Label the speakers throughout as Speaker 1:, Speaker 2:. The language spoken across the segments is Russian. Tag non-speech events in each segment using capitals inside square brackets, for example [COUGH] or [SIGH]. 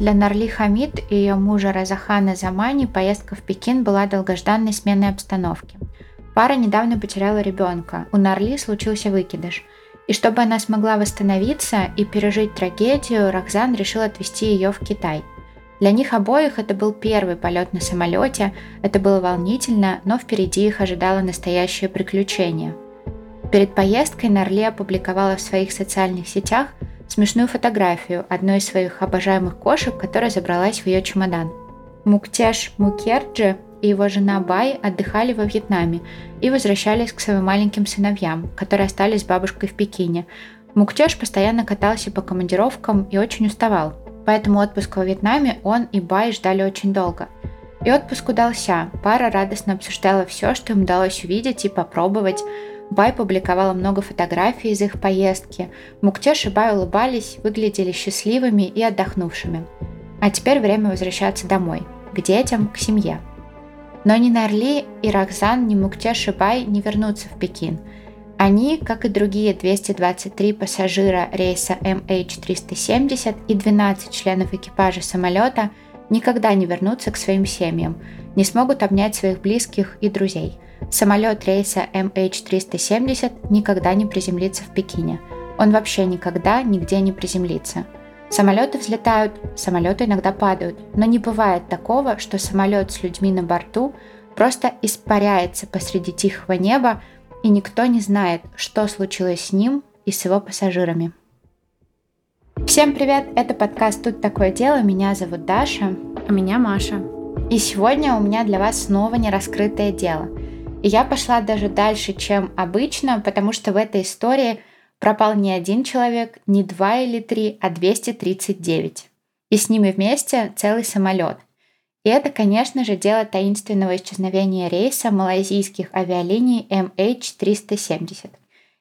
Speaker 1: Для Нарли Хамид и ее мужа Разахана Замани поездка в Пекин была долгожданной сменой обстановки. Пара недавно потеряла ребенка, у Нарли случился выкидыш. И чтобы она смогла восстановиться и пережить трагедию, Рокзан решил отвезти ее в Китай. Для них обоих это был первый полет на самолете, это было волнительно, но впереди их ожидало настоящее приключение. Перед поездкой Нарли опубликовала в своих социальных сетах – смешную фотографию одной из своих обожаемых кошек, которая забралась в ее чемодан. Муктеш Мукерджи и его жена Бай отдыхали во Вьетнаме и возвращались к своим маленьким сыновьям, которые остались с бабушкой в Пекине. Муктеш постоянно катался по командировкам и очень уставал, поэтому отпуск во Вьетнаме он и Бай ждали очень долго. И отпуск удался. Пара радостно обсуждала все, что им удалось увидеть и попробовать. Бай публиковала много фотографий из их поездки. Муктеш и Бай улыбались, выглядели счастливыми и отдохнувшими. А теперь время возвращаться домой, к детям, к семье. Но ни Нарли и Рахзан, ни Муктеш и Бай не вернутся в Пекин. Они, как и другие 223 пассажира рейса MH370 и 12 членов экипажа самолета, никогда не вернутся к своим семьям, не смогут обнять своих близких и друзей – Самолет рейса MH370 никогда не приземлится в Пекине. Он вообще никогда нигде не приземлится. Самолеты взлетают, самолеты иногда падают, но не бывает такого, что самолет с людьми на борту просто испаряется посреди тихого неба, и никто не знает, что случилось с ним и с его пассажирами. Всем привет, это подкаст «Тут такое дело», меня зовут Даша.
Speaker 2: А меня Маша.
Speaker 1: И сегодня у меня для вас снова нераскрытое дело – и я пошла даже дальше, чем обычно, потому что в этой истории пропал не один человек, не два или три, а 239. И с ними вместе целый самолет. И это, конечно же, дело таинственного исчезновения рейса малайзийских авиалиний MH370.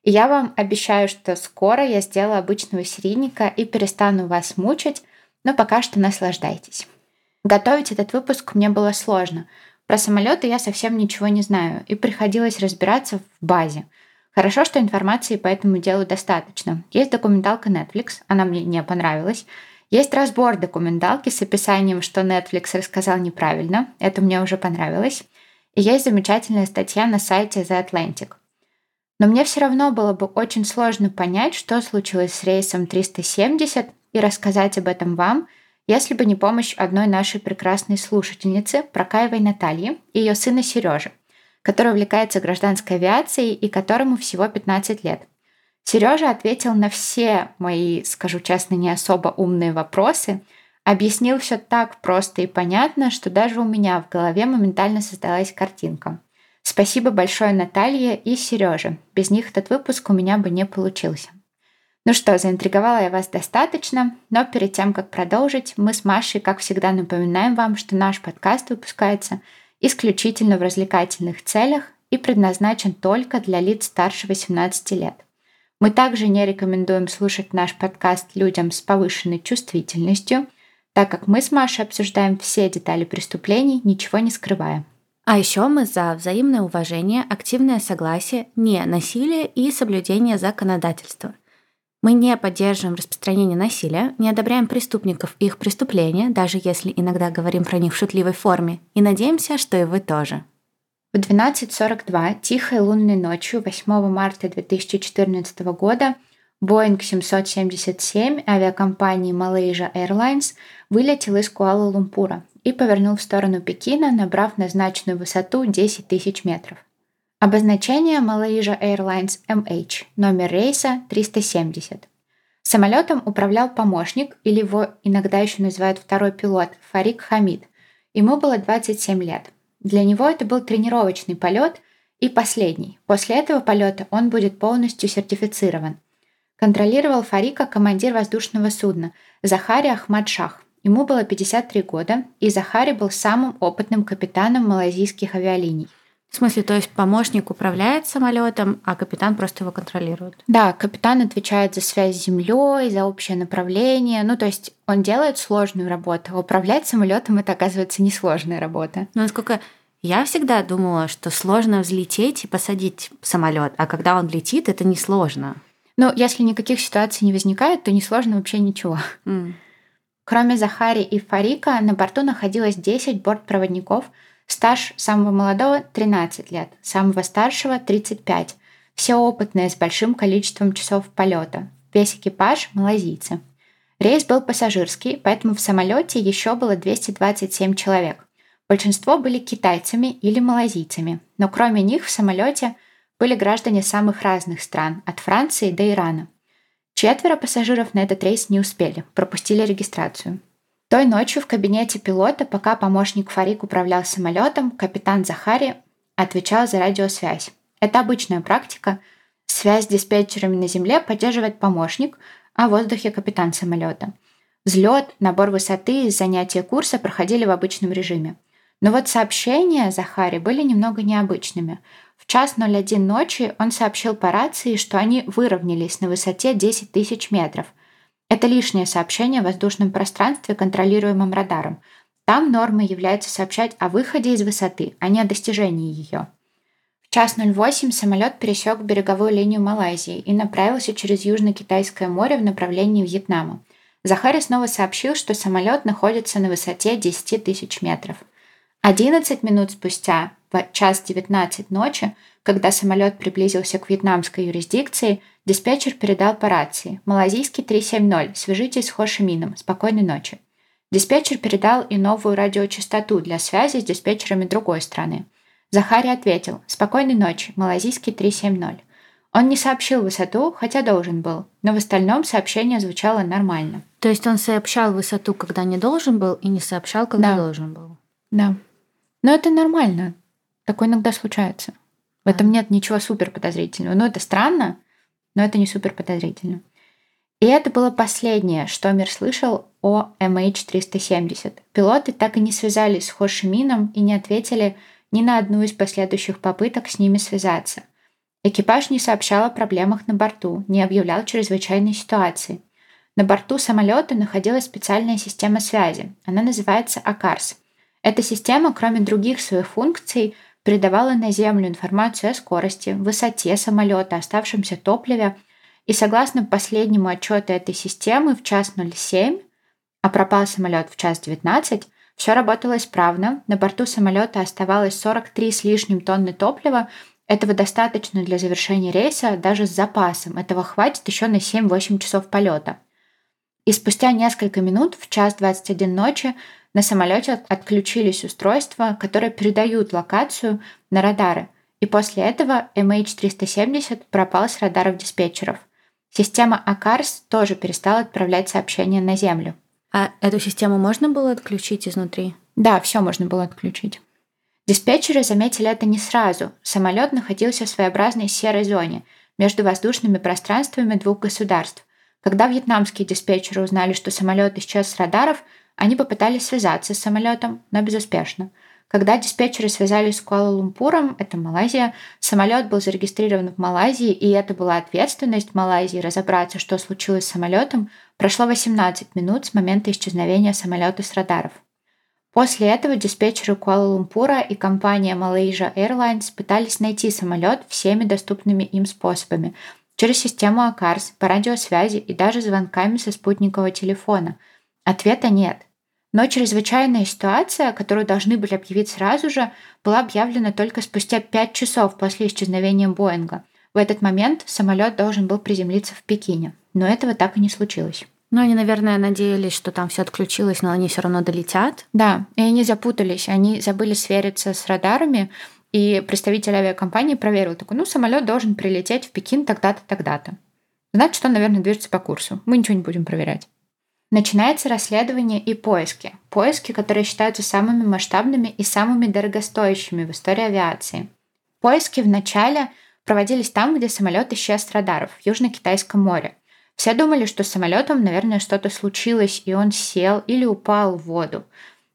Speaker 1: И я вам обещаю, что скоро я сделаю обычного серийника и перестану вас мучить, но пока что наслаждайтесь. Готовить этот выпуск мне было сложно, про самолеты я совсем ничего не знаю, и приходилось разбираться в базе. Хорошо, что информации по этому делу достаточно. Есть документалка Netflix, она мне не понравилась. Есть разбор документалки с описанием, что Netflix рассказал неправильно. Это мне уже понравилось. И есть замечательная статья на сайте The Atlantic. Но мне все равно было бы очень сложно понять, что случилось с рейсом 370 и рассказать об этом вам – если бы не помощь одной нашей прекрасной слушательницы, Прокаевой Натальи и ее сына Сережи, который увлекается гражданской авиацией и которому всего 15 лет. Сережа ответил на все мои, скажу честно, не особо умные вопросы, объяснил все так просто и понятно, что даже у меня в голове моментально создалась картинка. Спасибо большое Наталье и Сереже. Без них этот выпуск у меня бы не получился. Ну что, заинтриговала я вас достаточно, но перед тем, как продолжить, мы с Машей, как всегда, напоминаем вам, что наш подкаст выпускается исключительно в развлекательных целях и предназначен только для лиц старше 18 лет. Мы также не рекомендуем слушать наш подкаст людям с повышенной чувствительностью, так как мы с Машей обсуждаем все детали преступлений, ничего не скрывая.
Speaker 2: А еще мы за взаимное уважение, активное согласие, не насилие и соблюдение законодательства. Мы не поддерживаем распространение насилия, не одобряем преступников и их преступления, даже если иногда говорим про них в шутливой форме, и надеемся, что и вы тоже.
Speaker 1: В 12.42 тихой лунной ночью 8 марта 2014 года Boeing 777 авиакомпании Malaysia Airlines вылетел из Куала-Лумпура и повернул в сторону Пекина, набрав назначенную высоту 10 тысяч метров. Обозначение Malaysia Airlines MH, номер рейса 370. Самолетом управлял помощник, или его иногда еще называют второй пилот, Фарик Хамид. Ему было 27 лет. Для него это был тренировочный полет и последний. После этого полета он будет полностью сертифицирован. Контролировал Фарика командир воздушного судна Захари Ахмад. Ему было 53 года, и Захари был самым опытным капитаном малазийских авиалиний.
Speaker 2: В смысле, то есть помощник управляет самолетом, а капитан просто его контролирует?
Speaker 1: Да, капитан отвечает за связь с землей, за общее направление. Ну, то есть он делает сложную работу. Управлять самолетом это, оказывается, несложная работа.
Speaker 2: Ну, насколько я всегда думала, что сложно взлететь и посадить самолет, а когда он летит, это несложно.
Speaker 1: Ну, если никаких ситуаций не возникает, то несложно вообще ничего. Mm. Кроме Захари и Фарика, на борту находилось 10 бортпроводников, стаж самого молодого – 13 лет, самого старшего – 35. Все опытные, с большим количеством часов полета. Весь экипаж – малазийцы. Рейс был пассажирский, поэтому в самолете еще было 227 человек. Большинство были китайцами или малазийцами, но кроме них в самолете были граждане самых разных стран, от Франции до Ирана. Четверо пассажиров на этот рейс не успели, пропустили регистрацию. Той ночью в кабинете пилота, пока помощник Фарик управлял самолетом, капитан Захари отвечал за радиосвязь. Это обычная практика. Связь с диспетчерами на земле поддерживает помощник, а в воздухе капитан самолета. Взлет, набор высоты и занятия курса проходили в обычном режиме. Но вот сообщения Захари были немного необычными – в час 01 ночи он сообщил по рации, что они выровнялись на высоте 10 тысяч метров. Это лишнее сообщение в воздушном пространстве, контролируемом радаром. Там нормой является сообщать о выходе из высоты, а не о достижении ее. В час 08 самолет пересек береговую линию Малайзии и направился через Южно-Китайское море в направлении Вьетнама. Захари снова сообщил, что самолет находится на высоте 10 тысяч метров. 11 минут спустя в час 19 ночи, когда самолет приблизился к вьетнамской юрисдикции, диспетчер передал по рации «Малазийский 370, свяжитесь с Хошимином, спокойной ночи». Диспетчер передал и новую радиочастоту для связи с диспетчерами другой страны. Захари ответил «Спокойной ночи, Малазийский 370». Он не сообщил высоту, хотя должен был, но в остальном сообщение звучало нормально.
Speaker 2: То есть он сообщал высоту, когда не должен был, и не сообщал, когда
Speaker 1: да.
Speaker 2: должен был.
Speaker 1: Да. Но это нормально. Такое иногда случается. В этом нет ничего супер подозрительного. Ну, это странно, но это не супер подозрительно. И это было последнее, что мир слышал о MH370. Пилоты так и не связались с Хошимином и не ответили ни на одну из последующих попыток с ними связаться. Экипаж не сообщал о проблемах на борту, не объявлял чрезвычайной ситуации. На борту самолета находилась специальная система связи. Она называется АКАРС. Эта система, кроме других своих функций, передавала на Землю информацию о скорости, высоте самолета, оставшемся топливе, и согласно последнему отчету этой системы в час 07, а пропал самолет в час 19, все работало исправно, на борту самолета оставалось 43 с лишним тонны топлива, этого достаточно для завершения рейса даже с запасом, этого хватит еще на 7-8 часов полета. И спустя несколько минут, в час 21 ночи, на самолете отключились устройства, которые передают локацию на радары, и после этого MH370 пропал с радаров диспетчеров. Система ACARS тоже перестала отправлять сообщения на Землю.
Speaker 2: А эту систему можно было отключить изнутри?
Speaker 1: Да, все можно было отключить. Диспетчеры заметили это не сразу. Самолет находился в своеобразной серой зоне между воздушными пространствами двух государств. Когда вьетнамские диспетчеры узнали, что самолет исчез с радаров, они попытались связаться с самолетом, но безуспешно. Когда диспетчеры связались с Куала-Лумпуром, это Малайзия, самолет был зарегистрирован в Малайзии, и это была ответственность Малайзии разобраться, что случилось с самолетом, прошло 18 минут с момента исчезновения самолета с радаров. После этого диспетчеры Куала-Лумпура и компания Malaysia Airlines пытались найти самолет всеми доступными им способами через систему АКАРС, по радиосвязи и даже звонками со спутникового телефона – Ответа нет. Но чрезвычайная ситуация, которую должны были объявить сразу же, была объявлена только спустя 5 часов после исчезновения Боинга. В этот момент самолет должен был приземлиться в Пекине, но этого так и не случилось.
Speaker 2: Ну, они, наверное, надеялись, что там все отключилось, но они все равно долетят.
Speaker 1: Да, и они запутались, они забыли свериться с радарами, и представитель авиакомпании проверил, такой, ну, самолет должен прилететь в Пекин тогда-то, тогда-то. Значит, он, наверное, движется по курсу. Мы ничего не будем проверять. Начинается расследование и поиски. Поиски, которые считаются самыми масштабными и самыми дорогостоящими в истории авиации. Поиски вначале проводились там, где самолет исчез с радаров, в Южно-Китайском море. Все думали, что с самолетом, наверное, что-то случилось, и он сел или упал в воду.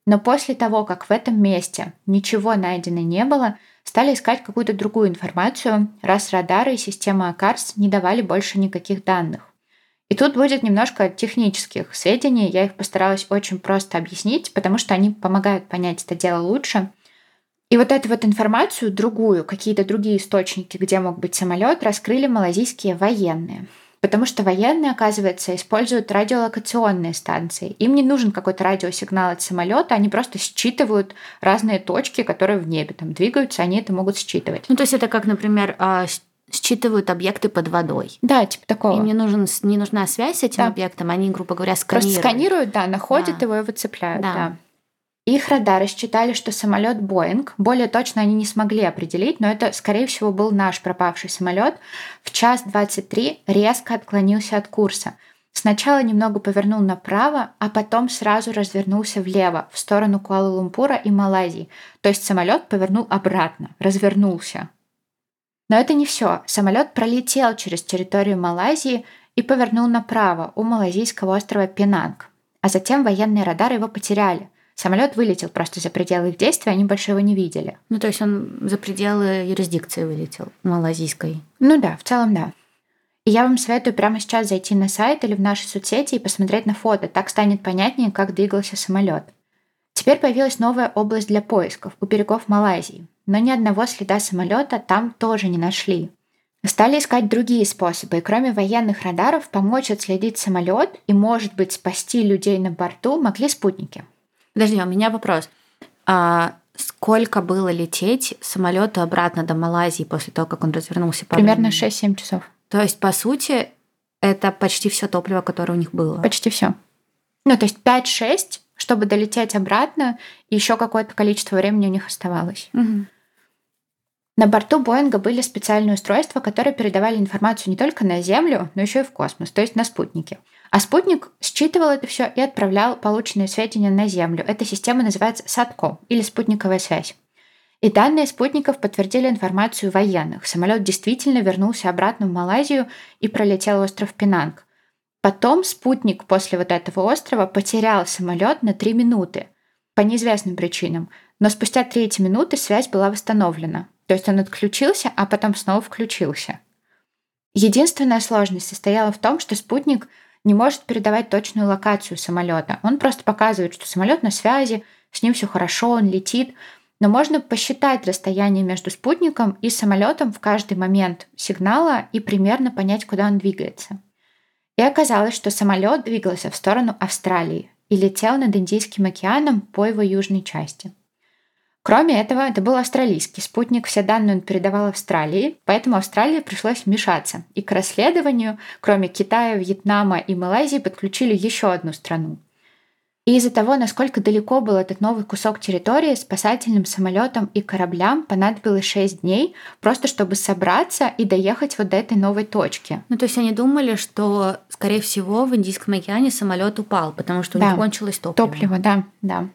Speaker 1: Но после того, как в этом месте ничего найдено не было, стали искать какую-то другую информацию, раз радары и система АКАРС не давали больше никаких данных. И тут будет немножко технических сведений. Я их постаралась очень просто объяснить, потому что они помогают понять это дело лучше. И вот эту вот информацию, другую, какие-то другие источники, где мог быть самолет, раскрыли малазийские военные. Потому что военные, оказывается, используют радиолокационные станции. Им не нужен какой-то радиосигнал от самолета, они просто считывают разные точки, которые в небе там двигаются, они это могут считывать.
Speaker 2: Ну, то есть это как, например, а, считывают объекты под водой.
Speaker 1: Да, типа такого.
Speaker 2: Им не, нужен, не нужна связь с этим да. объектом, они, грубо говоря, сканируют.
Speaker 1: Просто сканируют, да, находят да. его и выцепляют. Да. да. Их радары считали, что самолет Боинг, более точно они не смогли определить, но это, скорее всего, был наш пропавший самолет, в час 23 резко отклонился от курса. Сначала немного повернул направо, а потом сразу развернулся влево, в сторону Куала-Лумпура и Малайзии. То есть самолет повернул обратно, развернулся. Но это не все. Самолет пролетел через территорию Малайзии и повернул направо у малайзийского острова Пенанг. А затем военные радары его потеряли – Самолет вылетел просто за пределы их действия, они больше его не видели.
Speaker 2: Ну, то есть он за пределы юрисдикции вылетел, малазийской.
Speaker 1: Ну да, в целом да. И я вам советую прямо сейчас зайти на сайт или в наши соцсети и посмотреть на фото. Так станет понятнее, как двигался самолет. Теперь появилась новая область для поисков у берегов Малайзии. Но ни одного следа самолета там тоже не нашли. Стали искать другие способы, и кроме военных радаров помочь отследить самолет и, может быть, спасти людей на борту могли спутники.
Speaker 2: Подожди, у меня вопрос. А сколько было лететь самолету обратно до Малайзии после того, как он развернулся?
Speaker 1: По Примерно 6-7 часов.
Speaker 2: То есть, по сути, это почти все топливо, которое у них было.
Speaker 1: Почти все. Ну, то есть 5-6, чтобы долететь обратно, еще какое-то количество времени у них оставалось.
Speaker 2: Угу.
Speaker 1: На борту Боинга были специальные устройства, которые передавали информацию не только на Землю, но еще и в космос, то есть на спутники. А спутник считывал это все и отправлял полученные сведения на Землю. Эта система называется САТКО или спутниковая связь. И данные спутников подтвердили информацию военных. Самолет действительно вернулся обратно в Малайзию и пролетел остров Пенанг. Потом спутник после вот этого острова потерял самолет на 3 минуты по неизвестным причинам. Но спустя 3 минуты связь была восстановлена. То есть он отключился, а потом снова включился. Единственная сложность состояла в том, что спутник не может передавать точную локацию самолета. Он просто показывает, что самолет на связи, с ним все хорошо, он летит. Но можно посчитать расстояние между спутником и самолетом в каждый момент сигнала и примерно понять, куда он двигается. И оказалось, что самолет двигался в сторону Австралии и летел над Индийским океаном по его южной части. Кроме этого, это был австралийский спутник, все данные он передавал Австралии, поэтому Австралии пришлось вмешаться. И к расследованию, кроме Китая, Вьетнама и Малайзии, подключили еще одну страну. И из-за того, насколько далеко был этот новый кусок территории, спасательным самолетам и кораблям понадобилось 6 дней, просто чтобы собраться и доехать вот до этой новой точки.
Speaker 2: Ну, то есть они думали, что, скорее всего, в Индийском океане самолет упал, потому что у
Speaker 1: да.
Speaker 2: них кончилось топливо.
Speaker 1: Топливо, да, да.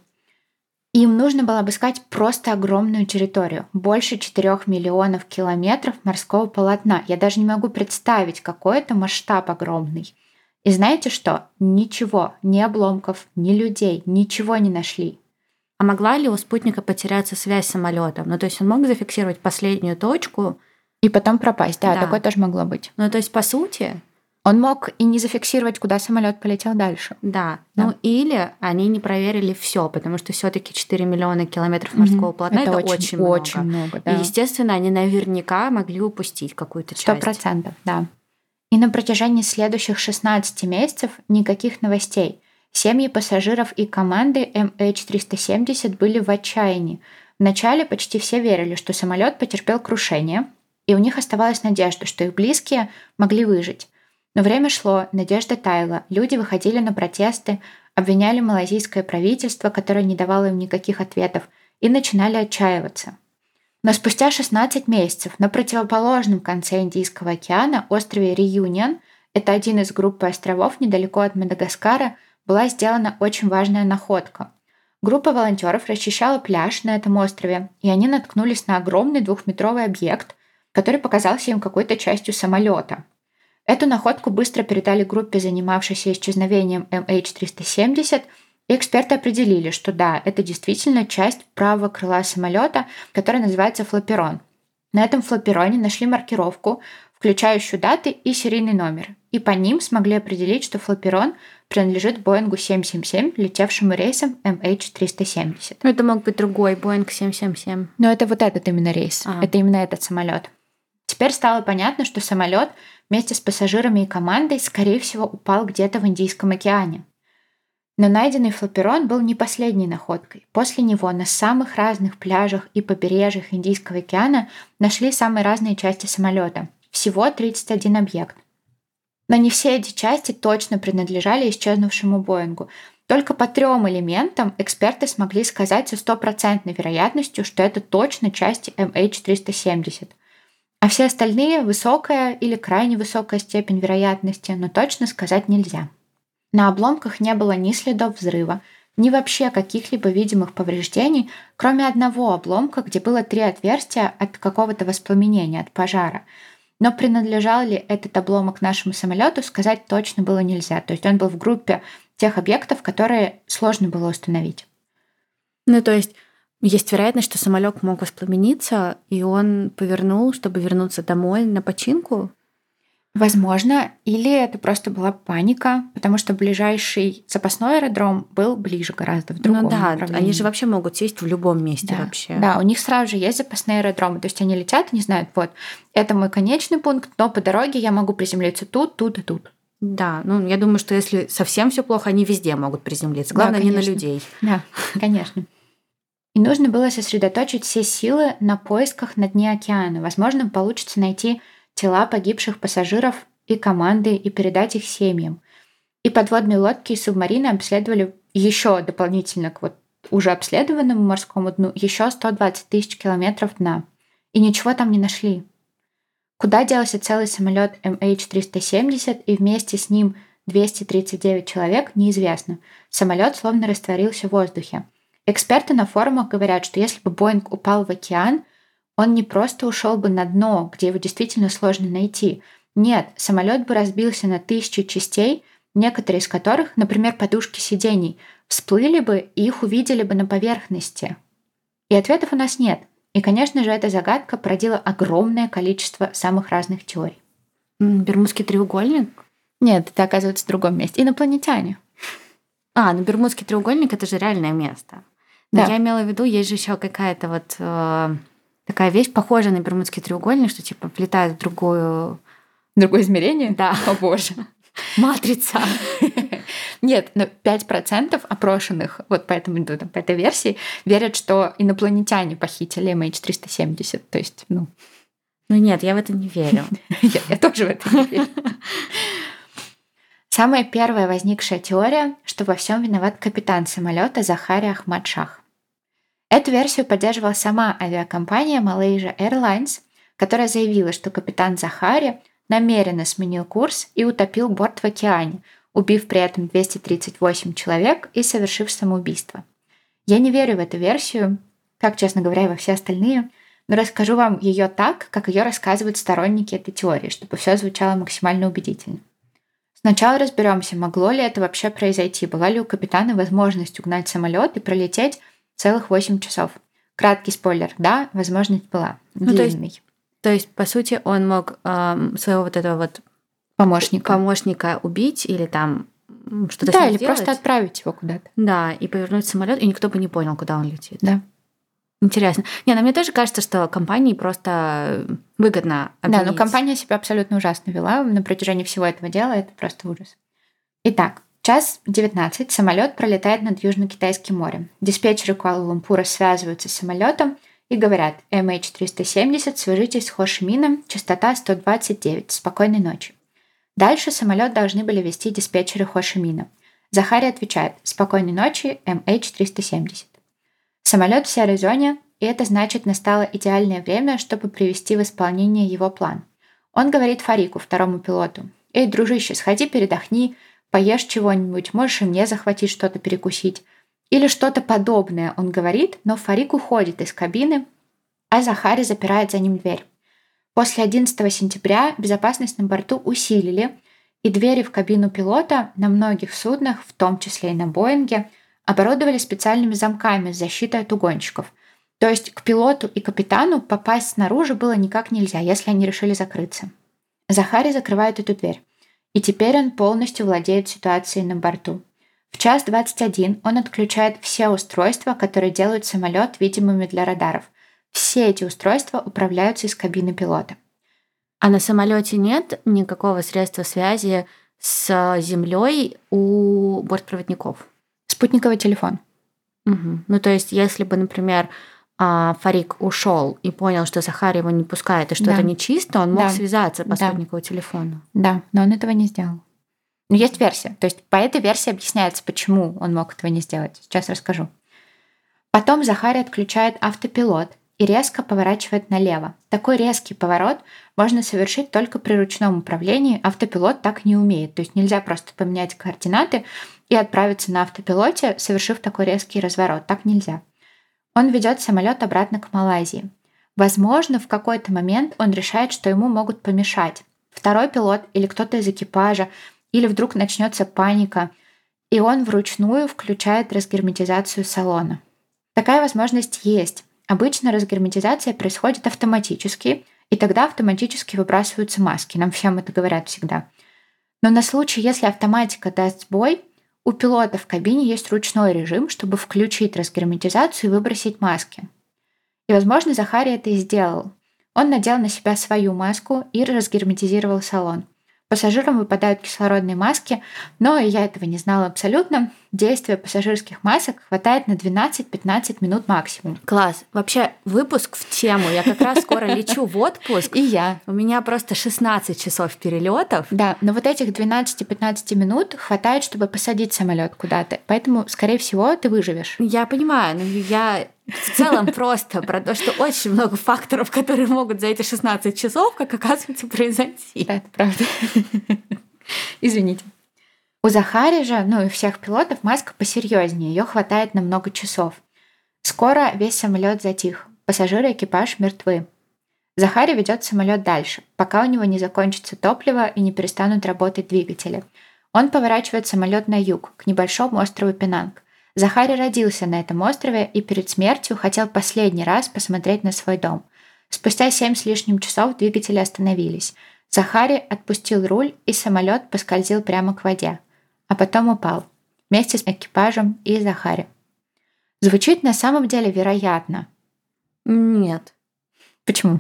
Speaker 1: Им нужно было обыскать просто огромную территорию, больше 4 миллионов километров морского полотна. Я даже не могу представить, какой это масштаб огромный. И знаете что? Ничего, ни обломков, ни людей, ничего не нашли.
Speaker 2: А могла ли у спутника потеряться связь с самолетом? Ну, то есть он мог зафиксировать последнюю точку
Speaker 1: и потом пропасть. Да, да. такое тоже могло быть.
Speaker 2: Ну, то есть, по сути,
Speaker 1: он мог и не зафиксировать, куда самолет полетел дальше.
Speaker 2: Да. да. Ну или они не проверили все, потому что все-таки 4 миллиона километров морского угу. полотна это, это очень, очень много.
Speaker 1: Очень много да.
Speaker 2: И, естественно, они наверняка могли упустить какую-то часть.
Speaker 1: Сто процентов, да. И на протяжении следующих 16 месяцев никаких новостей. Семьи пассажиров и команды MH370 были в отчаянии. Вначале почти все верили, что самолет потерпел крушение, и у них оставалась надежда, что их близкие могли выжить. Но время шло, надежда таяла, люди выходили на протесты, обвиняли малазийское правительство, которое не давало им никаких ответов, и начинали отчаиваться. Но спустя 16 месяцев на противоположном конце Индийского океана, острове Реюнион, это один из группы островов недалеко от Мадагаскара, была сделана очень важная находка. Группа волонтеров расчищала пляж на этом острове, и они наткнулись на огромный двухметровый объект, который показался им какой-то частью самолета. Эту находку быстро передали группе, занимавшейся исчезновением MH370, и эксперты определили, что да, это действительно часть правого крыла самолета, которая называется флоперон. На этом флопероне нашли маркировку, включающую даты и серийный номер, и по ним смогли определить, что флоперон принадлежит Боингу 777, летевшему рейсом MH370.
Speaker 2: Это мог быть другой Боинг 777.
Speaker 1: Но это вот этот именно рейс, ага. это именно этот самолет. Теперь стало понятно, что самолет вместе с пассажирами и командой, скорее всего, упал где-то в Индийском океане. Но найденный флоперон был не последней находкой. После него на самых разных пляжах и побережьях Индийского океана нашли самые разные части самолета. Всего 31 объект. Но не все эти части точно принадлежали исчезнувшему Боингу. Только по трем элементам эксперты смогли сказать со стопроцентной вероятностью, что это точно части MH370. А все остальные – высокая или крайне высокая степень вероятности, но точно сказать нельзя. На обломках не было ни следов взрыва, ни вообще каких-либо видимых повреждений, кроме одного обломка, где было три отверстия от какого-то воспламенения, от пожара. Но принадлежал ли этот обломок нашему самолету, сказать точно было нельзя. То есть он был в группе тех объектов, которые сложно было установить.
Speaker 2: Ну, то есть есть вероятность, что самолет мог воспламениться, и он повернул, чтобы вернуться домой на починку?
Speaker 1: Возможно, или это просто была паника, потому что ближайший запасной аэродром был ближе гораздо в ну другом
Speaker 2: Ну да, они же вообще могут сесть в любом месте
Speaker 1: да.
Speaker 2: вообще.
Speaker 1: Да, у них сразу же есть запасные аэродромы, то есть они летят и не знают, вот, это мой конечный пункт, но по дороге я могу приземлиться тут, тут и тут.
Speaker 2: Да, ну я думаю, что если совсем все плохо, они везде могут приземлиться. Главное, да, не на людей.
Speaker 1: Да, конечно. И нужно было сосредоточить все силы на поисках на дне океана. Возможно, получится найти тела погибших пассажиров и команды и передать их семьям. И подводные лодки и субмарины обследовали еще дополнительно к вот уже обследованному морскому дну еще 120 тысяч километров дна. И ничего там не нашли. Куда делся целый самолет MH370 и вместе с ним 239 человек, неизвестно. Самолет словно растворился в воздухе. Эксперты на форумах говорят, что если бы Боинг упал в океан, он не просто ушел бы на дно, где его действительно сложно найти. Нет, самолет бы разбился на тысячи частей, некоторые из которых, например, подушки сидений, всплыли бы и их увидели бы на поверхности. И ответов у нас нет. И, конечно же, эта загадка породила огромное количество самых разных теорий.
Speaker 2: Бермудский треугольник?
Speaker 1: Нет, это оказывается в другом месте. Инопланетяне.
Speaker 2: А, ну Бермудский треугольник это же реальное место. Да. я имела в виду, есть же еще какая-то вот э, такая вещь, похожая на Бермудский треугольник, что типа влетает в другую...
Speaker 1: Другое измерение?
Speaker 2: Да.
Speaker 1: О боже. [LAUGHS]
Speaker 2: Матрица. [LAUGHS]
Speaker 1: Нет, но 5% опрошенных вот по, этому, по этой версии верят, что инопланетяне похитили MH370. То есть, ну...
Speaker 2: Ну нет, я в это не верю. [LAUGHS]
Speaker 1: я, я тоже в это не верю. Самая первая возникшая теория, что во всем виноват капитан самолета Захари Ахмад Шах. Эту версию поддерживала сама авиакомпания Malaysia Airlines, которая заявила, что капитан Захари намеренно сменил курс и утопил борт в океане, убив при этом 238 человек и совершив самоубийство. Я не верю в эту версию, как, честно говоря, и во все остальные, но расскажу вам ее так, как ее рассказывают сторонники этой теории, чтобы все звучало максимально убедительно. Сначала разберемся, могло ли это вообще произойти, была ли у капитана возможность угнать самолет и пролететь целых 8 часов. Краткий спойлер, да, возможность была. Ну,
Speaker 2: то, есть, то есть, по сути, он мог эм, своего вот этого вот
Speaker 1: помощника.
Speaker 2: помощника убить или там что-то
Speaker 1: Да, или сделать. просто отправить его куда-то.
Speaker 2: Да, и повернуть самолет, и никто бы не понял, куда он летит.
Speaker 1: Да.
Speaker 2: Интересно. Не, но ну, мне тоже кажется, что компании просто выгодно
Speaker 1: обвинить. Да, но компания себя абсолютно ужасно вела на протяжении всего этого дела. Это просто ужас. Итак, час 19 самолет пролетает над Южно-Китайским морем. Диспетчеры Куала-Лумпура связываются с самолетом и говорят MH370, свяжитесь с Хошимином, частота 129, спокойной ночи. Дальше самолет должны были вести диспетчеры Хошимина. Захари отвечает «Спокойной ночи, MH370». Самолет в серой зоне, и это значит настало идеальное время, чтобы привести в исполнение его план. Он говорит Фарику, второму пилоту, «Эй, дружище, сходи передохни, поешь чего-нибудь, можешь и мне захватить что-то перекусить». Или что-то подобное он говорит, но Фарик уходит из кабины, а Захари запирает за ним дверь. После 11 сентября безопасность на борту усилили, и двери в кабину пилота на многих суднах, в том числе и на Боинге – оборудовали специальными замками с защитой от угонщиков. То есть к пилоту и капитану попасть снаружи было никак нельзя, если они решили закрыться. Захари закрывает эту дверь. И теперь он полностью владеет ситуацией на борту. В час 21 он отключает все устройства, которые делают самолет видимыми для радаров. Все эти устройства управляются из кабины пилота.
Speaker 2: А на самолете нет никакого средства связи с Землей у бортпроводников?
Speaker 1: Спутниковый телефон.
Speaker 2: Угу. Ну, то есть, если бы, например, а, Фарик ушел и понял, что Захар его не пускает и что да. это нечисто, он мог да. связаться по да. спутниковому телефону.
Speaker 1: Да, но он этого не сделал. Но есть версия. То есть по этой версии объясняется, почему он мог этого не сделать. Сейчас расскажу. Потом Захарий отключает автопилот и резко поворачивает налево. Такой резкий поворот можно совершить только при ручном управлении. Автопилот так не умеет. То есть нельзя просто поменять координаты и отправиться на автопилоте, совершив такой резкий разворот. Так нельзя. Он ведет самолет обратно к Малайзии. Возможно, в какой-то момент он решает, что ему могут помешать. Второй пилот или кто-то из экипажа, или вдруг начнется паника, и он вручную включает разгерметизацию салона. Такая возможность есть. Обычно разгерметизация происходит автоматически, и тогда автоматически выбрасываются маски. Нам всем это говорят всегда. Но на случай, если автоматика даст сбой, у пилота в кабине есть ручной режим, чтобы включить разгерметизацию и выбросить маски. И, возможно, Захарий это и сделал. Он надел на себя свою маску и разгерметизировал салон. Пассажирам выпадают кислородные маски, но я этого не знала абсолютно. Действия пассажирских масок хватает на 12-15 минут максимум.
Speaker 2: Класс. Вообще, выпуск в тему. Я как раз скоро [LAUGHS] лечу в отпуск.
Speaker 1: И я.
Speaker 2: У меня просто 16 часов перелетов.
Speaker 1: Да, но вот этих 12-15 минут хватает, чтобы посадить самолет куда-то. Поэтому, скорее всего, ты выживешь.
Speaker 2: Я понимаю, но я в целом [LAUGHS] просто про то, что очень много факторов, которые могут за эти 16 часов, как оказывается, [LAUGHS] произойти.
Speaker 1: Да, это правда. Извините. У Захари же, ну и всех пилотов, маска посерьезнее, ее хватает на много часов. Скоро весь самолет затих, пассажиры и экипаж мертвы. Захари ведет самолет дальше, пока у него не закончится топливо и не перестанут работать двигатели. Он поворачивает самолет на юг, к небольшому острову Пенанг. Захари родился на этом острове и перед смертью хотел последний раз посмотреть на свой дом. Спустя семь с лишним часов двигатели остановились. Захари отпустил руль, и самолет поскользил прямо к воде, а потом упал вместе с экипажем и Захари. Звучит на самом деле вероятно.
Speaker 2: Нет.
Speaker 1: Почему?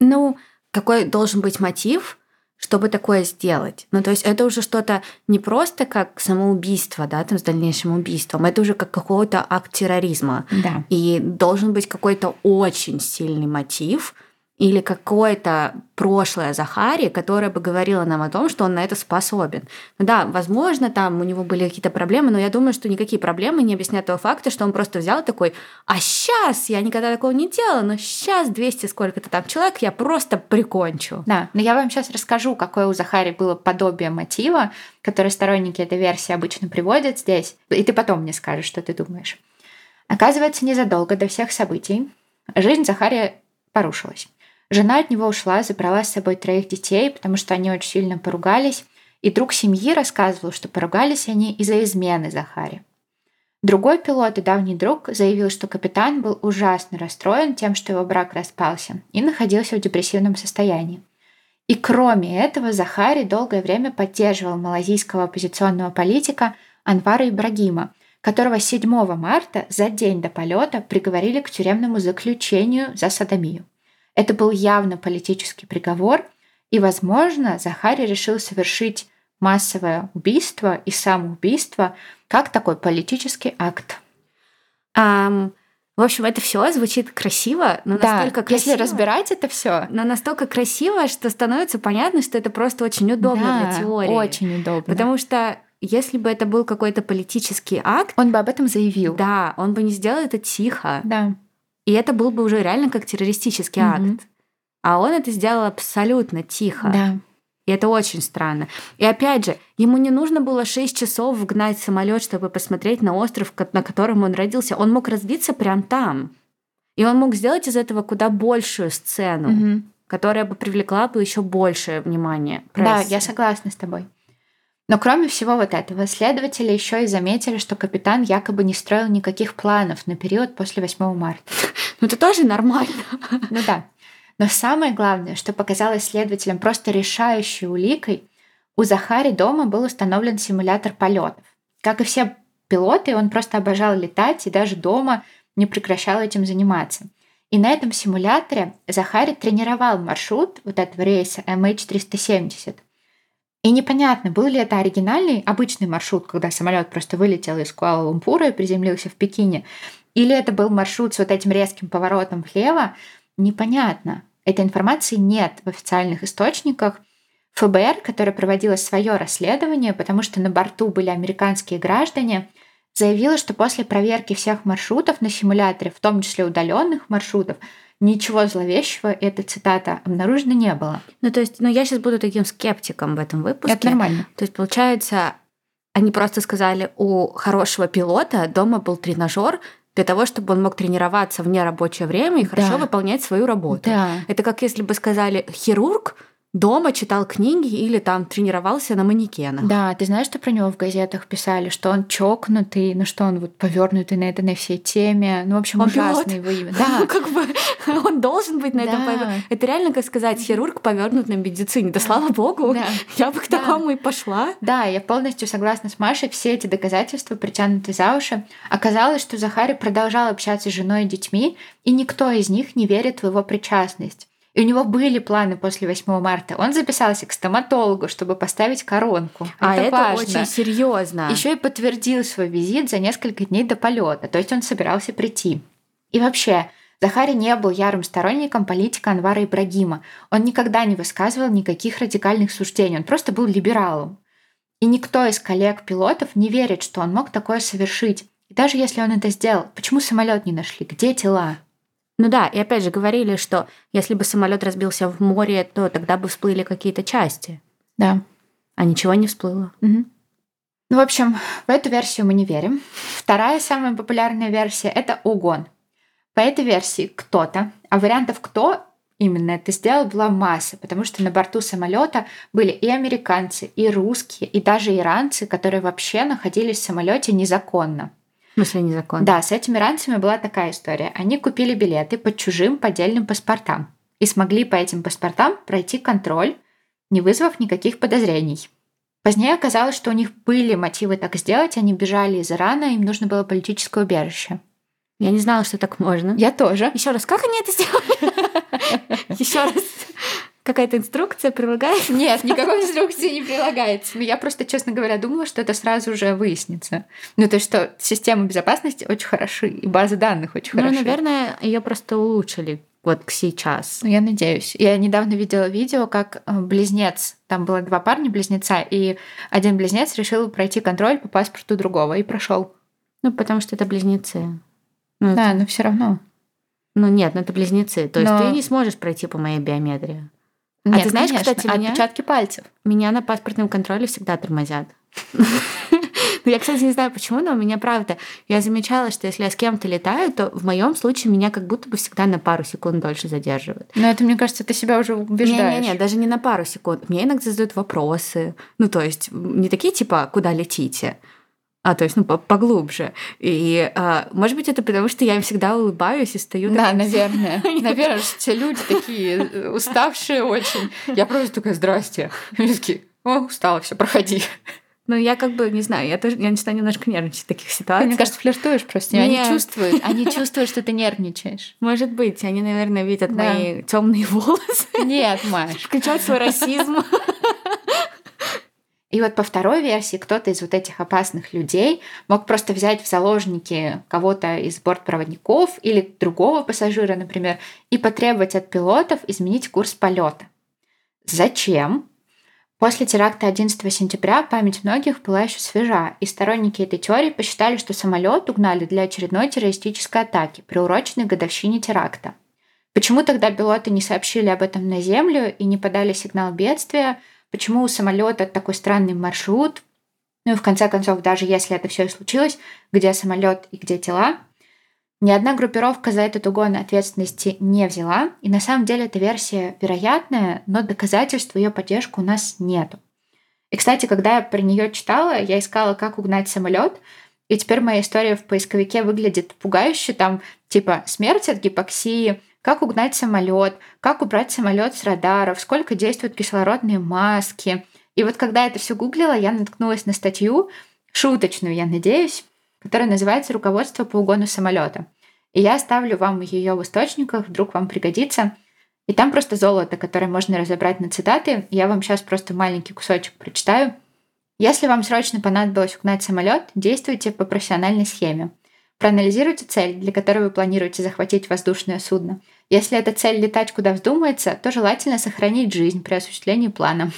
Speaker 2: Ну, какой должен быть мотив, чтобы такое сделать. Ну, то есть это уже что-то не просто как самоубийство, да, там с дальнейшим убийством, это уже как какой-то акт терроризма.
Speaker 1: Да.
Speaker 2: И должен быть какой-то очень сильный мотив, или какое-то прошлое Захари, которое бы говорило нам о том, что он на это способен. Ну да, возможно, там у него были какие-то проблемы, но я думаю, что никакие проблемы не объясняют того факта, что он просто взял такой, а сейчас я никогда такого не делала, но сейчас 200 сколько-то там человек я просто прикончу.
Speaker 1: Да, но я вам сейчас расскажу, какое у Захари было подобие мотива, которое сторонники этой версии обычно приводят здесь, и ты потом мне скажешь, что ты думаешь. Оказывается, незадолго до всех событий жизнь Захария порушилась. Жена от него ушла, забрала с собой троих детей, потому что они очень сильно поругались. И друг семьи рассказывал, что поругались они из-за измены Захари. Другой пилот и давний друг заявил, что капитан был ужасно расстроен тем, что его брак распался, и находился в депрессивном состоянии. И кроме этого, Захари долгое время поддерживал малазийского оппозиционного политика Анвара Ибрагима, которого 7 марта, за день до полета, приговорили к тюремному заключению за садомию. Это был явно политический приговор, и, возможно, Захари решил совершить массовое убийство и самоубийство как такой политический акт.
Speaker 2: Um, в общем, это все звучит красиво, но
Speaker 1: да,
Speaker 2: настолько красиво.
Speaker 1: Если разбирать это все,
Speaker 2: но настолько красиво, что становится понятно, что это просто очень удобно
Speaker 1: да,
Speaker 2: для теории.
Speaker 1: Очень удобно.
Speaker 2: Потому что если бы это был какой-то политический акт,
Speaker 1: он бы об этом заявил.
Speaker 2: Да, он бы не сделал это тихо.
Speaker 1: Да.
Speaker 2: И это был бы уже реально как террористический mm-hmm. акт. А он это сделал абсолютно тихо.
Speaker 1: Да.
Speaker 2: И это очень странно. И опять же, ему не нужно было 6 часов вгнать самолет, чтобы посмотреть на остров, на котором он родился. Он мог разбиться прямо там. И он мог сделать из этого куда большую сцену, угу. которая бы привлекла бы еще большее внимание.
Speaker 1: Прессы. Да, я согласна с тобой. Но кроме всего вот этого, следователи еще и заметили, что капитан якобы не строил никаких планов на период после 8 марта.
Speaker 2: Ну это тоже нормально.
Speaker 1: Ну да. Но самое главное, что показалось следователям просто решающей уликой, у Захари дома был установлен симулятор полетов. Как и все пилоты, он просто обожал летать и даже дома не прекращал этим заниматься. И на этом симуляторе Захари тренировал маршрут вот этого рейса MH370. И непонятно, был ли это оригинальный, обычный маршрут, когда самолет просто вылетел из Куала-Лумпура и приземлился в Пекине, или это был маршрут с вот этим резким поворотом влево, непонятно. Этой информации нет в официальных источниках. ФБР, которое проводило свое расследование, потому что на борту были американские граждане, заявила, что после проверки всех маршрутов на симуляторе, в том числе удаленных маршрутов, ничего зловещего, эта цитата, обнаружено не было.
Speaker 2: Ну, то есть, ну, я сейчас буду таким скептиком в этом выпуске.
Speaker 1: Это нормально.
Speaker 2: То есть, получается, они просто сказали, у хорошего пилота дома был тренажер, для того, чтобы он мог тренироваться в нерабочее время и хорошо да. выполнять свою работу.
Speaker 1: Да.
Speaker 2: Это как если бы сказали хирург дома читал книги или там тренировался на манекенах.
Speaker 1: Да, ты знаешь, что про него в газетах писали, что он чокнутый, ну что он вот повернутый на этой на всей теме. Ну, в общем,
Speaker 2: он
Speaker 1: ужасный его
Speaker 2: имя. [LAUGHS] Да, ну, как бы [LAUGHS] он должен быть на этом
Speaker 1: да.
Speaker 2: Это реально, как сказать, хирург повернут на медицине. Да, слава богу,
Speaker 1: да.
Speaker 2: я бы к
Speaker 1: да.
Speaker 2: такому и пошла.
Speaker 1: Да, я полностью согласна с Машей. Все эти доказательства притянуты за уши. Оказалось, что Захари продолжал общаться с женой и детьми, и никто из них не верит в его причастность. И у него были планы после 8 марта. Он записался к стоматологу, чтобы поставить коронку.
Speaker 2: А это,
Speaker 1: это важно.
Speaker 2: очень серьезно.
Speaker 1: Еще и подтвердил свой визит за несколько дней до полета. То есть он собирался прийти. И вообще, Захари не был ярым сторонником политика Анвара Ибрагима. Он никогда не высказывал никаких радикальных суждений. Он просто был либералом. И никто из коллег-пилотов не верит, что он мог такое совершить. И даже если он это сделал, почему самолет не нашли? Где тела?
Speaker 2: Ну да, и опять же говорили, что если бы самолет разбился в море, то тогда бы всплыли какие-то части.
Speaker 1: Да.
Speaker 2: А ничего не всплыло.
Speaker 1: Угу. Ну, в общем, в эту версию мы не верим. Вторая самая популярная версия — это угон. По этой версии кто-то, а вариантов кто именно это сделал, была масса, потому что на борту самолета были и американцы, и русские, и даже иранцы, которые вообще находились в самолете незаконно.
Speaker 2: В смысле незаконно?
Speaker 1: Да, с этими ранцами была такая история. Они купили билеты под чужим поддельным паспортам и смогли по этим паспортам пройти контроль, не вызвав никаких подозрений. Позднее оказалось, что у них были мотивы так сделать, они бежали из Ирана, им нужно было политическое убежище.
Speaker 2: Я не знала, что так можно.
Speaker 1: Я тоже.
Speaker 2: Еще раз, как они это сделали? [LAUGHS] Еще раз. Какая-то инструкция прилагается?
Speaker 1: Нет, никакой инструкции не прилагается. Я просто, честно говоря, думала, что это сразу же выяснится. Ну, то есть, что системы безопасности очень хороши, и базы данных очень
Speaker 2: ну,
Speaker 1: хороши.
Speaker 2: Ну, наверное, ее просто улучшили вот к сейчас.
Speaker 1: Ну, я надеюсь. Я недавно видела видео, как э, близнец, там было два парня-близнеца, и один близнец решил пройти контроль по паспорту другого и прошел.
Speaker 2: Ну, потому что это близнецы.
Speaker 1: Ну, да, это... но все равно.
Speaker 2: Ну нет, ну это близнецы. То но... есть ты не сможешь пройти по моей биометрии.
Speaker 1: Нет, а ты знаешь, конечно, кстати, меня... отпечатки пальцев.
Speaker 2: Меня на паспортном контроле всегда тормозят. [LAUGHS] Ну, я, кстати, не знаю почему, но у меня правда. Я замечала, что если я с кем-то летаю, то в моем случае меня как будто бы всегда на пару секунд дольше задерживают.
Speaker 1: Но это, мне кажется, ты себя уже убеждаешь.
Speaker 2: Не-не-не, даже не на пару секунд. Мне иногда задают вопросы. Ну, то есть не такие типа «куда летите?», а, то есть, ну, поглубже. И, а, может быть, это потому, что я им всегда улыбаюсь и стою...
Speaker 1: Да, такая... наверное. [LAUGHS] Наверное, все люди такие э, уставшие очень. Я просто такая, здрасте. И такие, о, устала, все, проходи.
Speaker 2: Ну, я как бы, не знаю, я тоже, я начинаю немножко нервничать в таких ситуациях.
Speaker 1: Мне кажется, флиртуешь просто. Нет. Они чувствуют, они [LAUGHS] чувствуют, что ты нервничаешь.
Speaker 2: Может быть, они, наверное, видят да. мои темные волосы.
Speaker 1: Нет, Маш.
Speaker 2: Включают свой расизм.
Speaker 1: И вот по второй версии кто-то из вот этих опасных людей мог просто взять в заложники кого-то из бортпроводников или другого пассажира, например, и потребовать от пилотов изменить курс полета. Зачем? После теракта 11 сентября память многих была еще свежа, и сторонники этой теории посчитали, что самолет угнали для очередной террористической атаки, приуроченной годовщине теракта. Почему тогда пилоты не сообщили об этом на Землю и не подали сигнал бедствия, почему у самолета такой странный маршрут. Ну и в конце концов, даже если это все и случилось, где самолет и где тела, ни одна группировка за этот угон ответственности не взяла, и на самом деле эта версия вероятная, но доказательств ее поддержку у нас нету. И, кстати, когда я про нее читала, я искала, как угнать самолет, и теперь моя история в поисковике выглядит пугающе, там типа смерть от гипоксии, как угнать самолет, как убрать самолет с радаров, сколько действуют кислородные маски. И вот когда это все гуглила, я наткнулась на статью, шуточную, я надеюсь, которая называется «Руководство по угону самолета». И я оставлю вам ее в источниках, вдруг вам пригодится. И там просто золото, которое можно разобрать на цитаты. Я вам сейчас просто маленький кусочек прочитаю. Если вам срочно понадобилось угнать самолет, действуйте по профессиональной схеме. Проанализируйте цель, для которой вы планируете захватить воздушное судно. Если эта цель летать куда вздумается, то желательно сохранить жизнь при осуществлении плана.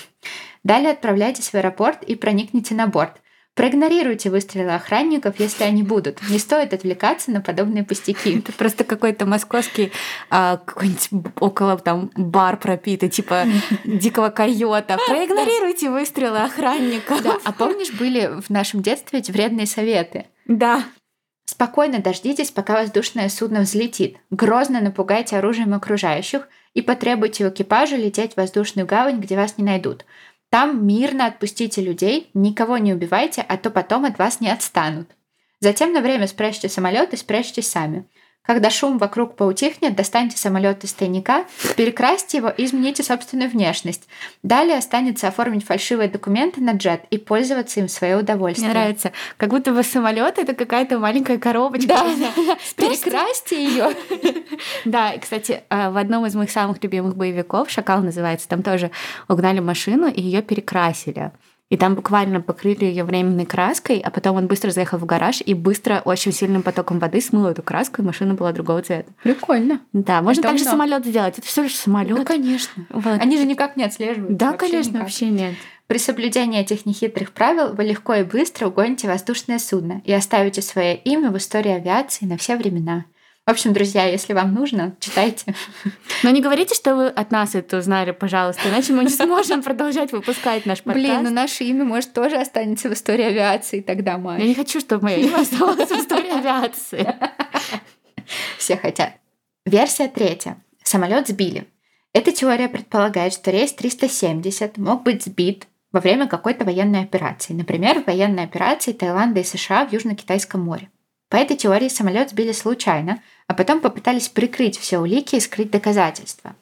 Speaker 1: Далее отправляйтесь в аэропорт и проникните на борт. Проигнорируйте выстрелы охранников, если они будут. Не стоит отвлекаться на подобные пустяки.
Speaker 2: Это просто какой-то московский а, какой-нибудь около там бар пропитый, типа дикого койота. Проигнорируйте выстрелы охранников.
Speaker 1: Да, а помнишь, были в нашем детстве эти вредные советы?
Speaker 2: Да.
Speaker 1: Спокойно дождитесь, пока воздушное судно взлетит. Грозно напугайте оружием окружающих и потребуйте у экипажа лететь в воздушную гавань, где вас не найдут. Там мирно отпустите людей, никого не убивайте, а то потом от вас не отстанут. Затем на время спрячьте самолет и спрячьтесь сами. Когда шум вокруг поутихнет, достаньте самолет из тайника, перекрасьте его и измените собственную внешность. Далее останется оформить фальшивые документы на джет и пользоваться им в свое удовольствие.
Speaker 2: Мне нравится. Как будто бы самолет это какая-то маленькая коробочка.
Speaker 1: Да, [LAUGHS] перекрасьте ее. [LAUGHS]
Speaker 2: Да, и, кстати, а, в одном из моих самых любимых боевиков, «Шакал» называется, там тоже угнали машину и ее перекрасили. И там буквально покрыли ее временной краской, а потом он быстро заехал в гараж и быстро очень сильным потоком воды смыл эту краску, и машина была другого цвета.
Speaker 1: Прикольно.
Speaker 2: Да, можно Это также самолет сделать. Это все лишь самолет.
Speaker 1: Да, конечно. Вот. Они же никак не отслеживают.
Speaker 2: Да, вообще конечно, никак. вообще нет.
Speaker 1: При соблюдении этих нехитрых правил вы легко и быстро угоните воздушное судно и оставите свое имя в истории авиации на все времена. В общем, друзья, если вам нужно, читайте.
Speaker 2: Но не говорите, что вы от нас это узнали, пожалуйста, иначе мы не [LAUGHS] сможем продолжать выпускать наш подкаст.
Speaker 1: Блин, ну наше имя, может, тоже останется в истории авиации тогда, Маш.
Speaker 2: Я не хочу, чтобы мое имя [LAUGHS] оставалось в истории авиации.
Speaker 1: Все хотят. Версия третья. Самолет сбили. Эта теория предполагает, что рейс 370 мог быть сбит во время какой-то военной операции. Например, военной операции Таиланда и США в Южно-Китайском море. По этой теории самолет сбили случайно, а потом попытались прикрыть все улики и скрыть доказательства.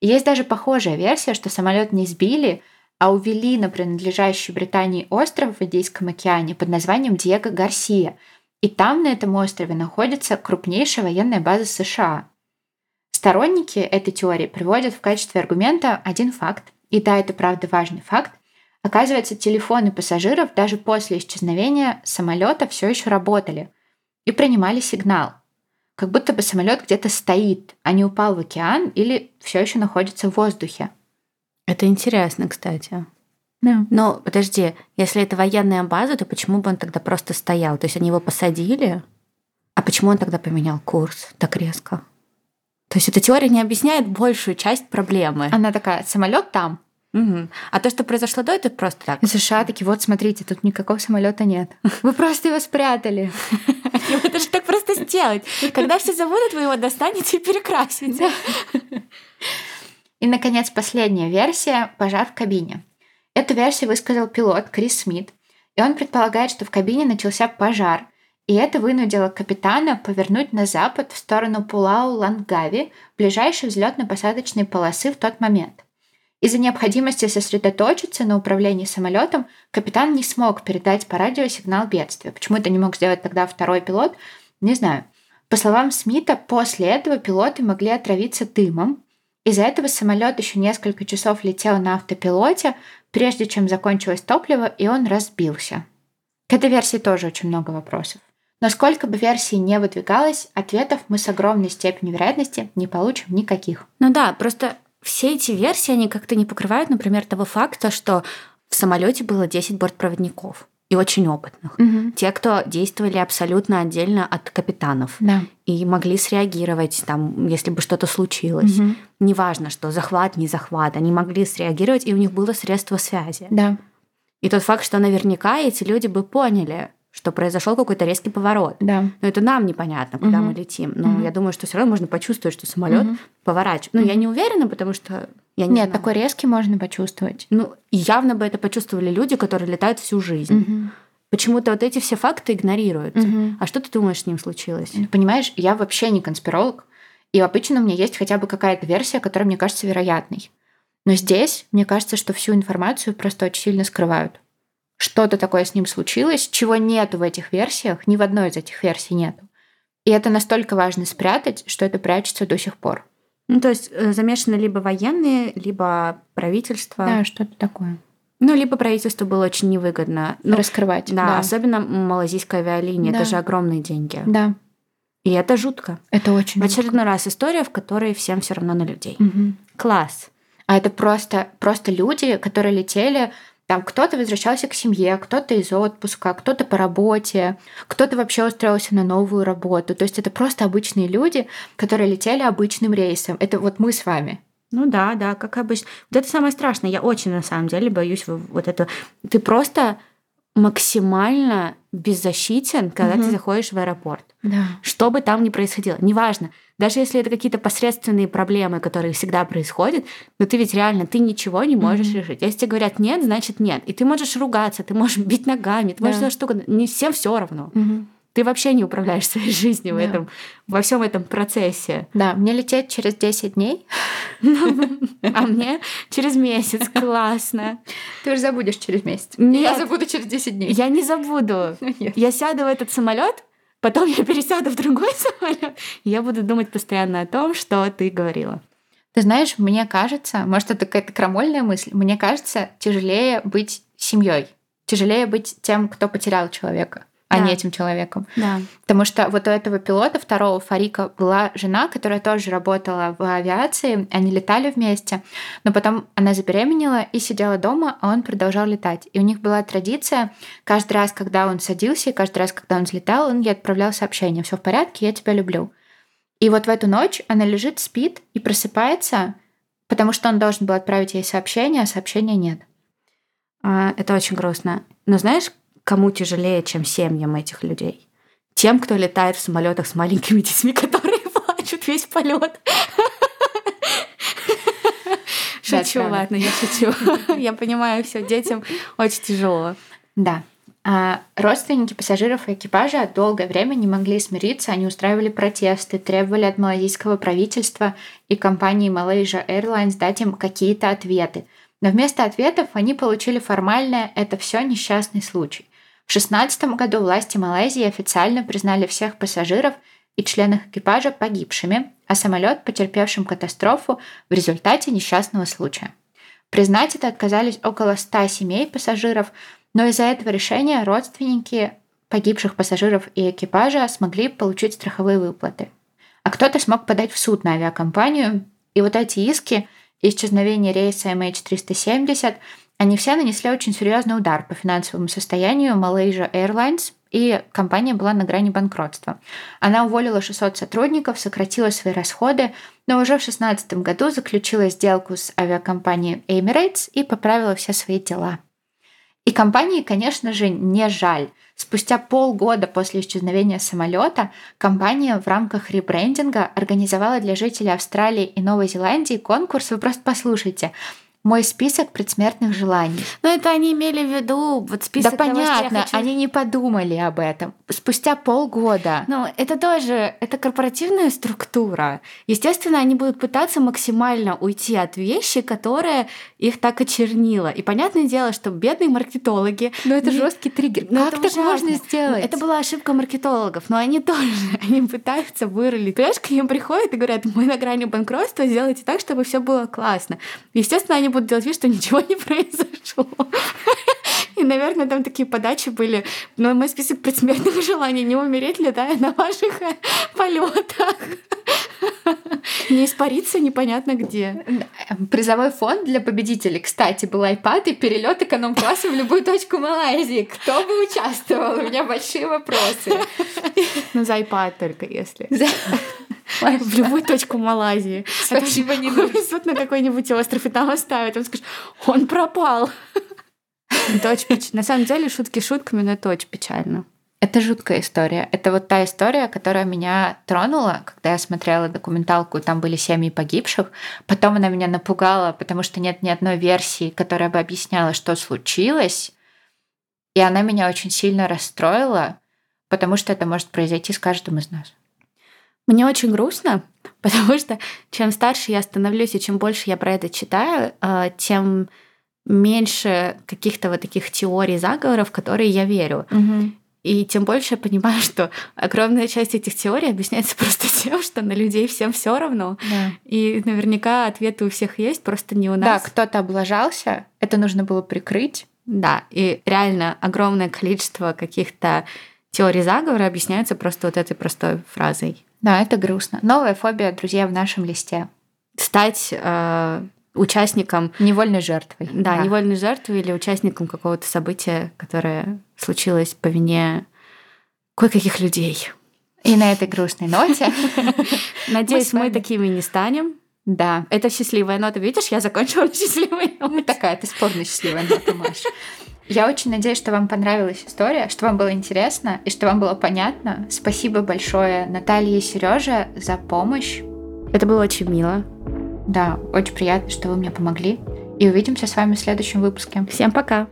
Speaker 1: Есть даже похожая версия, что самолет не сбили, а увели на принадлежащий Британии остров в Индийском океане под названием Диего Гарсия. И там, на этом острове, находится крупнейшая военная база США. Сторонники этой теории приводят в качестве аргумента один факт. И да, это правда важный факт. Оказывается, телефоны пассажиров даже после исчезновения самолета все еще работали и принимали сигнал – как будто бы самолет где-то стоит, а не упал в океан или все еще находится в воздухе.
Speaker 2: Это интересно, кстати.
Speaker 1: Да.
Speaker 2: Но подожди, если это военная база, то почему бы он тогда просто стоял? То есть они его посадили, а почему он тогда поменял курс так резко? То есть эта теория не объясняет большую часть проблемы.
Speaker 1: Она такая, самолет там,
Speaker 2: Угу. А то, что произошло до, это просто так.
Speaker 1: США такие, вот смотрите, тут никакого самолета нет. [LAUGHS] Вы просто его спрятали. [LAUGHS]
Speaker 2: Это же так просто сделать. Когда все забудут, вы его достанете и перекрасите.
Speaker 1: И, наконец, последняя версия – пожар в кабине. Эту версию высказал пилот Крис Смит, и он предполагает, что в кабине начался пожар, и это вынудило капитана повернуть на запад в сторону Пулау-Лангави, ближайшей взлетно-посадочной полосы в тот момент. Из-за необходимости сосредоточиться на управлении самолетом капитан не смог передать по радио сигнал бедствия. Почему это не мог сделать тогда второй пилот, не знаю. По словам Смита, после этого пилоты могли отравиться дымом. Из-за этого самолет еще несколько часов летел на автопилоте, прежде чем закончилось топливо, и он разбился. К этой версии тоже очень много вопросов. Но сколько бы версий не выдвигалось, ответов мы с огромной степенью вероятности не получим никаких.
Speaker 2: Ну да, просто все эти версии, они как-то не покрывают, например, того факта, что в самолете было 10 бортпроводников и очень опытных.
Speaker 1: Угу.
Speaker 2: Те, кто действовали абсолютно отдельно от капитанов.
Speaker 1: Да.
Speaker 2: И могли среагировать, там, если бы что-то случилось.
Speaker 1: Угу.
Speaker 2: Неважно, что захват, не захват. Они могли среагировать, и у них было средство связи.
Speaker 1: Да.
Speaker 2: И тот факт, что наверняка эти люди бы поняли, что произошел какой-то резкий поворот.
Speaker 1: Да.
Speaker 2: Но это нам непонятно, куда
Speaker 1: угу.
Speaker 2: мы летим. Но
Speaker 1: угу.
Speaker 2: я думаю, что все равно можно почувствовать, что самолет угу. поворачивает. Ну, угу. я не уверена, потому что я не
Speaker 1: Нет,
Speaker 2: знаю.
Speaker 1: такой резкий можно почувствовать.
Speaker 2: Ну, явно бы это почувствовали люди, которые летают всю жизнь.
Speaker 1: Угу.
Speaker 2: Почему-то вот эти все факты игнорируются.
Speaker 1: Угу.
Speaker 2: А что ты думаешь, с ним случилось?
Speaker 1: Понимаешь, я вообще не конспиролог, и обычно у меня есть хотя бы какая-то версия, которая мне кажется вероятной. Но здесь мне кажется, что всю информацию просто очень сильно скрывают что-то такое с ним случилось, чего нету в этих версиях, ни в одной из этих версий нету. И это настолько важно спрятать, что это прячется до сих пор.
Speaker 2: Ну, то есть э, замешаны либо военные, либо правительство.
Speaker 1: Да, что-то такое.
Speaker 2: Ну, либо правительству было очень невыгодно. Ну,
Speaker 1: Раскрывать.
Speaker 2: Да,
Speaker 1: Да.
Speaker 2: особенно малазийская авиалиния.
Speaker 1: Да.
Speaker 2: Это же огромные деньги.
Speaker 1: Да,
Speaker 2: И это жутко.
Speaker 1: это очень
Speaker 2: В очередной раз история, в которой всем все равно на людей.
Speaker 1: Мгм.
Speaker 2: Класс.
Speaker 1: А это просто, просто люди, которые летели, там кто-то возвращался к семье, кто-то из отпуска, кто-то по работе, кто-то вообще устроился на новую работу. То есть это просто обычные люди, которые летели обычным рейсом. Это вот мы с вами.
Speaker 2: Ну да, да, как обычно. Вот это самое страшное. Я очень на самом деле боюсь вот это. Ты просто максимально беззащитен, когда
Speaker 1: Мгм.
Speaker 2: ты заходишь в аэропорт.
Speaker 1: Да.
Speaker 2: Что бы там ни происходило, неважно. Даже если это какие-то посредственные проблемы, которые всегда происходят, но ты ведь реально, ты ничего не можешь
Speaker 1: Мгм.
Speaker 2: решить. Если тебе говорят нет, значит нет. И ты можешь ругаться, ты можешь бить ногами, ты можешь
Speaker 1: Да.
Speaker 2: делать угодно. Не всем все равно. Ты вообще не управляешь своей жизнью в
Speaker 1: Да.
Speaker 2: этом, во всем этом процессе.
Speaker 1: Да, мне лететь через 10 дней. [LAUGHS]
Speaker 2: А мне через месяц. Классно.
Speaker 1: Ты уже забудешь через месяц. Я забуду через 10 дней.
Speaker 2: Я не забуду. [LAUGHS] Я сяду в этот самолет, потом я пересяду в другой [LAUGHS] самолет, и я буду думать постоянно о том, что ты говорила.
Speaker 1: Ты знаешь, мне кажется, может, это какая-то крамольная мысль, мне кажется, тяжелее быть семьей, тяжелее быть тем, кто потерял человека, а
Speaker 2: Да.
Speaker 1: не этим человеком.
Speaker 2: Да.
Speaker 1: Потому что вот у этого пилота, второго Фарика, была жена, которая тоже работала в авиации, они летали вместе, но потом она забеременела и сидела дома, а он продолжал летать. И у них была традиция, каждый раз, когда он садился, и каждый раз, когда он взлетал, он ей отправлял сообщение «Все в порядке, я тебя люблю». И вот в эту ночь она лежит, спит и просыпается, потому что он должен был отправить ей сообщение, а сообщения нет.
Speaker 2: А, Это очень грустно. Но знаешь, кому тяжелее, чем семьям этих людей? Тем, кто летает в самолетах с маленькими детьми, [LAUGHS] которые плачут весь полет.
Speaker 1: Да,
Speaker 2: Шучу,
Speaker 1: правда.
Speaker 2: ладно, я шучу. [LAUGHS] Я понимаю, все, детям очень тяжело.
Speaker 1: Да. А родственники пассажиров и экипажа долгое время не могли смириться, они устраивали протесты, требовали от малазийского правительства и компании Malaysia Airlines дать им какие-то ответы. Но вместо ответов они получили формальное «это все несчастный случай». В 2016 году власти Малайзии официально признали всех пассажиров и членов экипажа погибшими, а самолет потерпевшим катастрофу в результате несчастного случая. Признать это отказались около 100 семей пассажиров, но из-за этого решения родственники погибших пассажиров и экипажа смогли получить страховые выплаты. А кто-то смог подать в суд на авиакомпанию, и вот эти иски исчезновение рейса MH370, они все нанесли очень серьезный удар по финансовому состоянию Malaysia Airlines, и компания была на грани банкротства. Она уволила 600 сотрудников, сократила свои расходы, но уже в 2016 году заключила сделку с авиакомпанией Emirates и поправила все свои дела. И компании, конечно же, не жаль. Спустя полгода после исчезновения самолета компания в рамках ребрендинга организовала для жителей Австралии и Новой Зеландии конкурс. Вы просто послушайте. Мой список предсмертных желаний.
Speaker 2: Но это они имели в виду вот список
Speaker 1: да
Speaker 2: того,
Speaker 1: понятно,
Speaker 2: хочу-
Speaker 1: они не подумали об этом. Спустя полгода.
Speaker 2: Но это тоже, это корпоративная структура. Естественно, они будут пытаться максимально уйти от вещи, которая их так очернила. И понятное дело, что бедные маркетологи...
Speaker 1: Но это
Speaker 2: не-
Speaker 1: жесткий триггер.
Speaker 2: Ну,
Speaker 1: как
Speaker 2: это
Speaker 1: так
Speaker 2: ужасно.
Speaker 1: можно сделать?
Speaker 2: Это была ошибка маркетологов, но они тоже, [LAUGHS] они пытаются вырулить. Понимаешь, к ним приходят и говорят, мы на грани банкротства, сделайте так, чтобы все было классно. Естественно, они будут делать вид, что ничего не произошло. И, наверное, там такие подачи были. Но мой список предсмертных желаний не умереть, летая на ваших э, [LAUGHS] полетах. [LAUGHS] Не испариться непонятно где.
Speaker 1: Призовой фонд для победителей, кстати, был iPad и перелет эконом-класса в любую точку Малайзии. Кто бы участвовал? У меня большие вопросы. [LAUGHS]
Speaker 2: Ну, за iPad только если.
Speaker 1: За-
Speaker 2: В любую точку Малайзии.
Speaker 1: Спасибо, не.
Speaker 2: Повезут на какой-нибудь остров и там оставят. Он скажет, он пропал. Это очень печ- На самом деле, шутки шутками, но это очень печально.
Speaker 1: Это жуткая история. Это вот та история, которая меня тронула, когда я смотрела документалку, там были семьи погибших. Потом она меня напугала, потому что нет ни одной версии, которая бы объясняла, что случилось. И она меня очень сильно расстроила, потому что это может произойти с каждым из нас.
Speaker 2: Мне очень грустно, [LAUGHS] потому что чем старше я становлюсь и чем больше я про это читаю, э, тем меньше каких-то вот таких теорий заговоров, в которые я верю. И тем больше я понимаю, что огромная часть этих теорий объясняется [LAUGHS] просто тем, что на людей всем все равно.
Speaker 1: Да.
Speaker 2: И наверняка ответы у всех есть, просто не у
Speaker 1: Да,
Speaker 2: нас.
Speaker 1: кто-то облажался, это нужно было прикрыть.
Speaker 2: Да, и реально огромное количество каких-то теорий заговора объясняются просто вот этой простой фразой.
Speaker 1: Да, это грустно. Новая фобия, друзья, в нашем листе.
Speaker 2: Стать э, участником,
Speaker 1: Невольной жертвой.
Speaker 2: да, невольной жертвой или участником какого-то события, которое случилось по вине кое-каких людей.
Speaker 1: И на этой грустной ноте, [LAUGHS]
Speaker 2: Надеюсь, мы, такими не станем.
Speaker 1: да,
Speaker 2: Это счастливая нота. Видишь, я закончила [LAUGHS] счастливой
Speaker 1: ну
Speaker 2: ноте.
Speaker 1: такая ты спорно счастливая нота, Маша. Я очень надеюсь, что вам понравилась история, что вам было интересно и что вам было понятно. Спасибо большое Наталье и Сереже за помощь.
Speaker 2: Это было очень мило.
Speaker 1: Да, очень приятно, что вы мне помогли. И увидимся с вами в следующем выпуске.
Speaker 2: Всем пока!